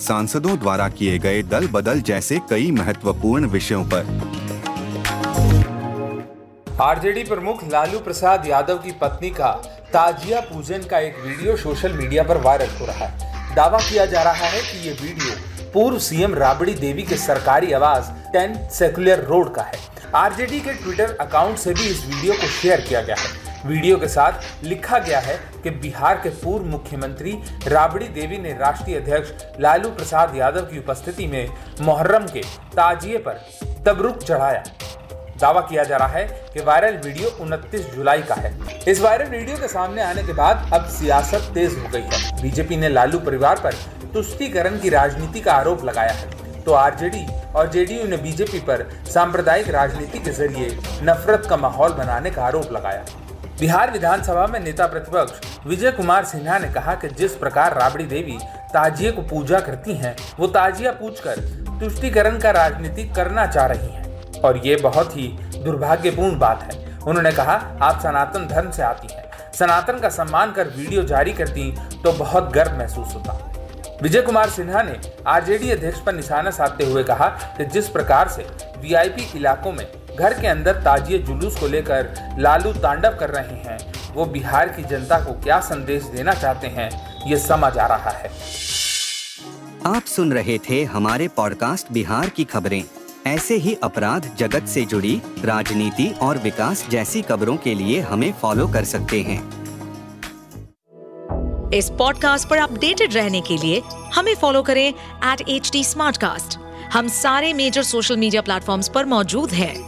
सांसदों द्वारा किए गए दल बदल जैसे कई महत्वपूर्ण विषयों पर। आरजेडी प्रमुख लालू प्रसाद यादव की पत्नी का ताजिया पूजन का एक वीडियो सोशल मीडिया पर वायरल हो रहा है। दावा किया जा रहा है कि ये वीडियो पूर्व सीएम राबड़ी देवी के सरकारी आवास टेन सेकुलर रोड का है। आरजेडी के ट्विटर अकाउंट से भी इस वीडियो को शेयर किया गया है। वीडियो के साथ लिखा गया है कि बिहार के पूर्व मुख्यमंत्री राबड़ी देवी ने राष्ट्रीय अध्यक्ष लालू प्रसाद यादव की उपस्थिति में मोहर्रम के ताजिए पर तबरुक चढ़ाया। दावा किया जा रहा है कि वायरल वीडियो 29 जुलाई का है। इस वायरल वीडियो के सामने आने के बाद अब सियासत तेज हो गई है। बीजेपी ने लालू परिवार पर तुष्टीकरण की राजनीति का आरोप लगाया है। तो आरजेडी और जेडीयू ने बीजेपी पर सांप्रदायिक राजनीति के ज़रिए नफरत का माहौल बनाने का आरोप लगाया। बिहार विधानसभा में नेता प्रतिपक्ष विजय कुमार सिन्हा ने कहा कि जिस प्रकार राबड़ी देवी ताजिए को पूजा करती हैं, वो ताजिया पूछकर तुष्टिकरण का राजनीति करना चाह रही हैं। और ये बहुत ही दुर्भाग्यपूर्ण बात है। उन्होंने कहा आप सनातन धर्म से आती हैं। सनातन का सम्मान कर वीडियो जारी करती तो बहुत गर्व महसूस होता। विजय कुमार सिन्हा ने आरजेडी अध्यक्ष पर निशाना साधते हुए कहा कि जिस प्रकार से वीआईपी इलाकों में घर के अंदर ताजिए जुलूस को लेकर लालू तांडव कर रहे हैं। वो बिहार की जनता को क्या संदेश देना चाहते हैं ये समझ आ रहा है। आप सुन रहे थे हमारे पॉडकास्ट बिहार की खबरें। ऐसे ही अपराध जगत से जुड़ी राजनीति और विकास जैसी खबरों के लिए हमें फॉलो कर सकते हैं। इस पॉडकास्ट पर अपडेटेड रहने के लिए हमें फॉलो करें एट एच हम सारे मेजर सोशल मीडिया प्लेटफॉर्म पर मौजूद हैं।